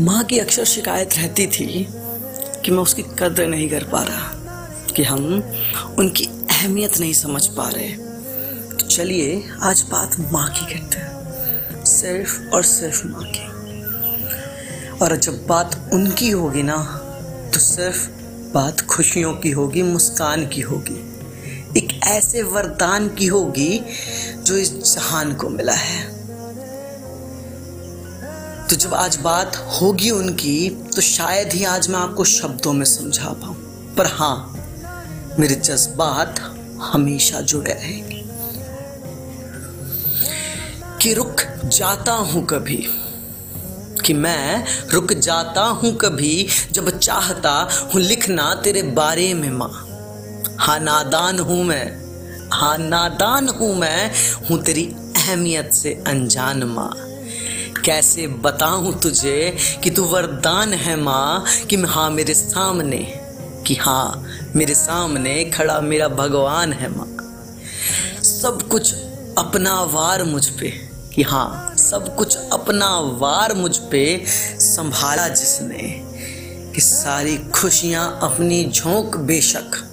माँ की अक्सर शिकायत रहती थी कि मैं उसकी कदर नहीं कर पा रहा, कि हम उनकी अहमियत नहीं समझ पा रहे। तो चलिए, आज बात माँ की करते हैं। सिर्फ़ और सिर्फ़ माँ की। और जब बात उनकी होगी ना तो सिर्फ़ बात खुशियों की होगी, मुस्कान की होगी। एक ऐसे वरदान की होगी जो इस जहान को मिला है। तो जब आज बात होगी उनकी तो शायद ही आज मैं आपको शब्दों में समझा पाऊँ। पर हाँ मेरे जज्बात हमेशा जुड़े रहेंगे। कि रुक जाता हूँ कभी, कि मैं रुक जाता हूँ कभी, जब चाहता हूँ लिखना तेरे बारे में माँ। हाँ नादान हूँ मैं हाँ नादान हूँ मैं, हूँ तेरी अहमियत से अनजान माँ। कैसे बताऊँ तुझे कि तू वरदान है माँ, कि हाँ मेरे सामने, कि हाँ मेरे सामने खड़ा मेरा भगवान है माँ। सब कुछ अपना वार मुझ पे, कि हाँ सब कुछ अपना वार मुझ पे संभाला जिसने, कि सारी खुशियाँ अपनी झोंक बेशक,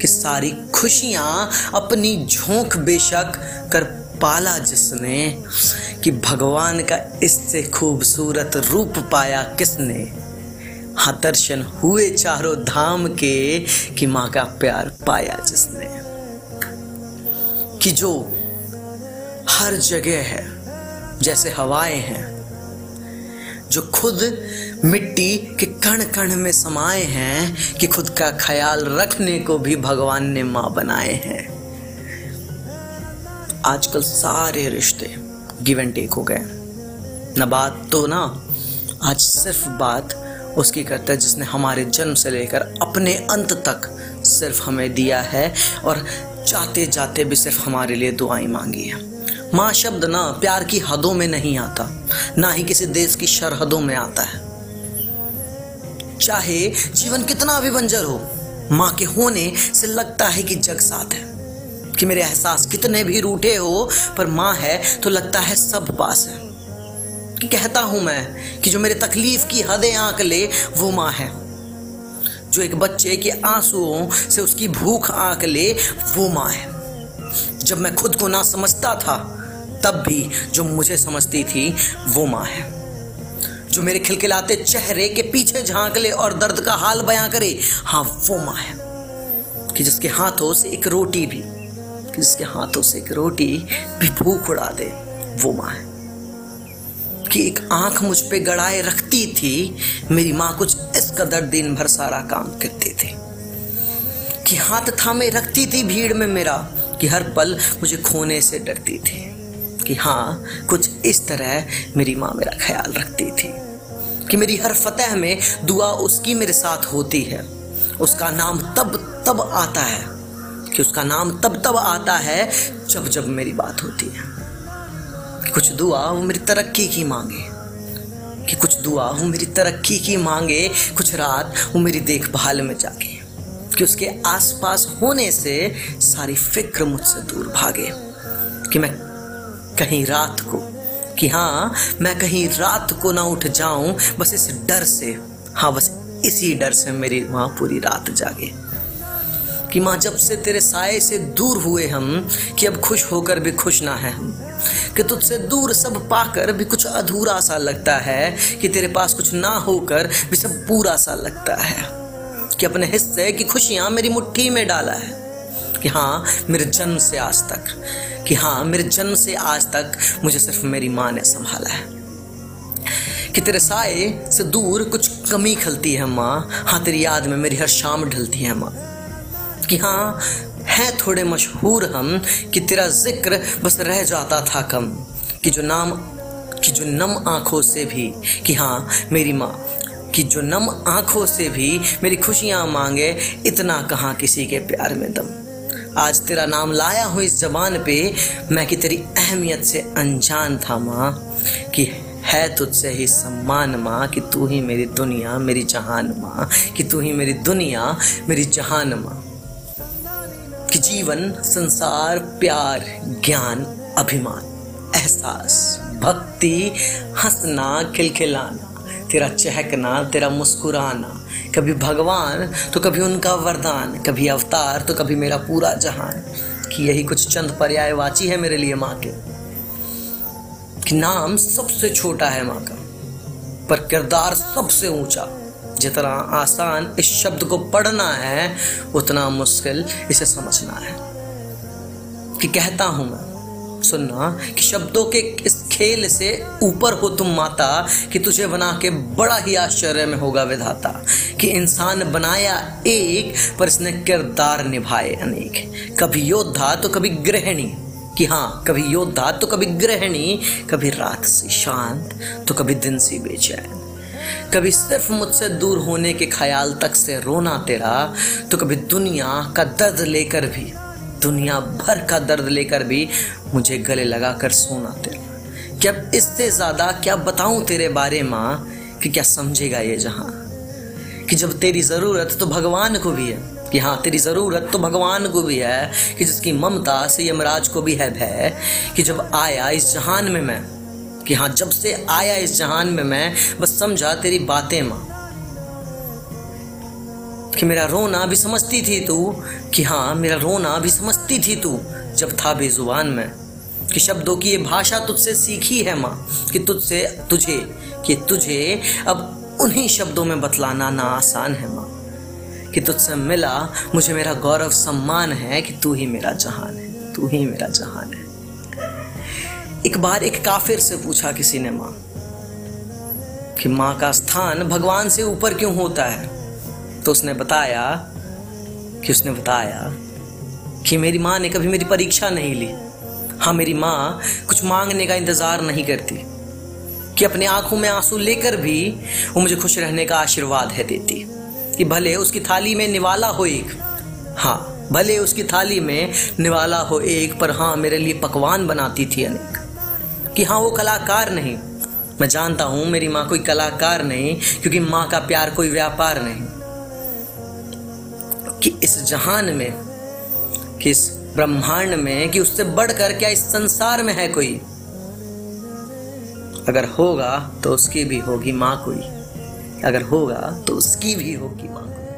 कि सारी खुशियाँ अपनी झोंक बेशक कर पाला जिसने। कि भगवान का इससे खूबसूरत रूप पाया किसने? हाँ दर्शन हुए चारों धाम के कि माँ का प्यार पाया जिसने। कि जो हर जगह है, जैसे हवाएँ हैं, जो खुद मिट्टी के कण कण में समाये हैं, कि खुद का ख्याल रखने को भी भगवान ने माँ बनाए हैं। आजकल सारे रिश्ते गिव एंड टेक हो गए। न बात तो ना, आज सिर्फ़ बात उसकी करता है जिसने हमारे जन्म से लेकर अपने अंत तक सिर्फ़ हमें दिया है और जाते जाते भी सिर्फ़ हमारे लिए दुआएँ मांगी है। माँ शब्द ना प्यार की हदों में नहीं आता, ना ही किसी देश की सरहदों में आता है। चाहे जीवन कितना भी बंजर हो, माँ के होने से लगता है कि जग साथ है। कि मेरे एहसास कितने भी रूठे हो, पर माँ है तो लगता है सब पास है। कि कहता हूँ मैं कि जो मेरे तकलीफ़ की हदें आंक ले, वो माँ है। जो एक बच्चे के आंसुओं से उसकी भूख आंक ले, वो माँ है। जब मैं खुद को ना समझता था, तब भी जो मुझे समझती थी, वो माँ है। जो मेरे खिलखिलाते चेहरे के पीछे झाँक ले और दर्द का हाल बयां करे हाँ वो माँ है। कि जिसके हाथों से एक रोटी भी कि जिसके हाथों से एक रोटी भी भूख उड़ा दे, वो माँ है। कि एक आँख मुझ पे गड़ाए रखती थी, मेरी माँ कुछ इस कदर दिन भर सारा काम करती थी। कि हाथ थामे रखती थी भीड़ में मेरा, कि हर पल मुझे खोने से डरती थी। कि हाँ कुछ इस तरह मेरी माँ मेरा ख्याल रखती थी। कि मेरी हर फतह में दुआ उसकी मेरे साथ होती है। उसका नाम तब तब आता है कि उसका नाम तब तब आता है जब जब मेरी बात होती है। कि कुछ दुआ वो मेरी तरक्की की मांगे। कि कुछ दुआ वो मेरी तरक्की की मांगे। कुछ रात वो मेरी देखभाल में जागे। कि उसके आसपास होने से सारी फ़िक्र मुझसे दूर भागे। कि मैं कहीं रात को, कि हाँ मैं कहीं रात को ना उठ जाऊँ। बस इस डर से हाँ बस इसी डर से मेरी वहाँ पूरी रात जागे। कि माँ, जब से तेरे साय से दूर हुए हम कि अब खुश होकर भी खुश ना है कि तुझसे दूर सब पाकर भी कुछ अधूरा सा लगता है, कि तेरे पास कुछ ना होकर भी सब पूरा सा लगता है, कि अपने हिस्से की खुशियाँ मेरी मुट्ठी में डाला है, कि हाँ मेरे जन्म से आज तक, कि हाँ मेरे जन्म से आज तक मुझे सिर्फ़ मेरी माँ ने संभाला है, कि तेरे साय से दूर कुछ कमी खलती है माँ। हाँ तेरी याद में मेरी हर शाम ढलती है माँ। कि हाँ हैं थोड़े मशहूर हम कि तेरा ज़िक्र बस रह जाता था कम, कि जो नाम, कि जो नम आँखों से भी, कि हाँ मेरी माँ, कि जो नम आँखों से भी मेरी खुशियाँ मांगे इतना कहाँ किसी के प्यार में दम। आज तेरा नाम लाया हूँ इस जबान पे, मैं कि तेरी अहमियत से अनजान था माँ, कि है तुझसे ही सम्मान माँ, कि तू ही मेरी दुनिया, मेरी जहान माँ, कि तू ही मेरी दुनिया, मेरी जहान माँ। जीवन, संसार, प्यार, ज्ञान, अभिमान, एहसास, भक्ति, हंसना, खिलखिलाना, तेरा चहकना, तेरा मुस्कुराना। कभी भगवान तो कभी उनका वरदान। कभी अवतार तो कभी मेरा पूरा जहान। कि यही कुछ चंद पर्यायवाची है मेरे लिए माँ के। कि नाम सबसे छोटा है माँ का, पर किरदार सबसे ऊँचा। जितना आसान इस शब्द को पढ़ना है, उतना मुश्किल इसे समझना है। कि कहता हूँ मैं, सुनना, कि शब्दों के इस खेल से ऊपर हो तुम माता, कि तुझे बना के बड़ा ही आश्चर्य में होगा विधाता, कि इंसान बनाया एक, पर इसने किरदार निभाए अनेक। कभी योद्धा तो कभी गृहिणी, कि हाँ कभी योद्धा तो कभी गृहिणी, कभी रात से शांत तो कभी दिन से बेचैन। कभी सिर्फ़ मुझसे दूर होने के ख्याल तक से रोना तेरा तो कभी दुनिया का दर्द लेकर भी, दुनिया भर का दर्द लेकर भी मुझे गले लगा कर सोना तेरा। क्या इससे ज़्यादा क्या बताऊँ तेरे बारे माँ कि क्या समझेगा ये जहाँ? कि जब तेरी ज़रूरत तो भगवान को भी है, कि हाँ तेरी ज़रूरत तो भगवान को भी है, कि जिसकी ममता से यमराज को भी है भय, कि जब आया इस जहान में मैं कि हाँ जब से आया इस जहान में मैं, बस समझा तेरी बातें माँ। कि मेरा रोना भी समझती थी तू, कि हाँ मेरा रोना भी समझती थी तू, जब था बेजुबान में। कि शब्दों की ये भाषा तुझसे सीखी है माँ, कि तुझसे, तुझे, कि तुझे अब उन्हीं शब्दों में बतलाना ना आसान है माँ। कि तुझसे मिला मुझे मेरा गौरव सम्मान है कि तू ही मेरा जहान है, तू ही मेरा जहान है। एक बार एक काफिर से पूछा किसी ने माँ कि माँ का स्थान भगवान से ऊपर क्यों होता है? तो उसने बताया कि उसने बताया कि मेरी माँ ने कभी मेरी परीक्षा नहीं ली। हाँ मेरी माँ कुछ मांगने का इंतज़ार नहीं करती कि अपने आँखों में आँसू लेकर भी वो मुझे खुश रहने का आशीर्वाद है देती कि भले उसकी थाली में निवाला हो एक। हाँ भले उसकी थाली में निवाला हो एक, पर हाँ मेरे लिए पकवान बनाती थी अनेक। कि हाँ वो कलाकार नहीं। मैं जानता हूँ मेरी माँ कोई कलाकार नहीं, क्योंकि माँ का प्यार कोई व्यापार नहीं। कि इस जहान में, कि इस ब्रह्मांड में, कि उससे बढ़कर क्या इस संसार में है कोई? अगर होगा तो उसकी भी होगी माँ कोई। अगर होगा तो उसकी भी होगी माँ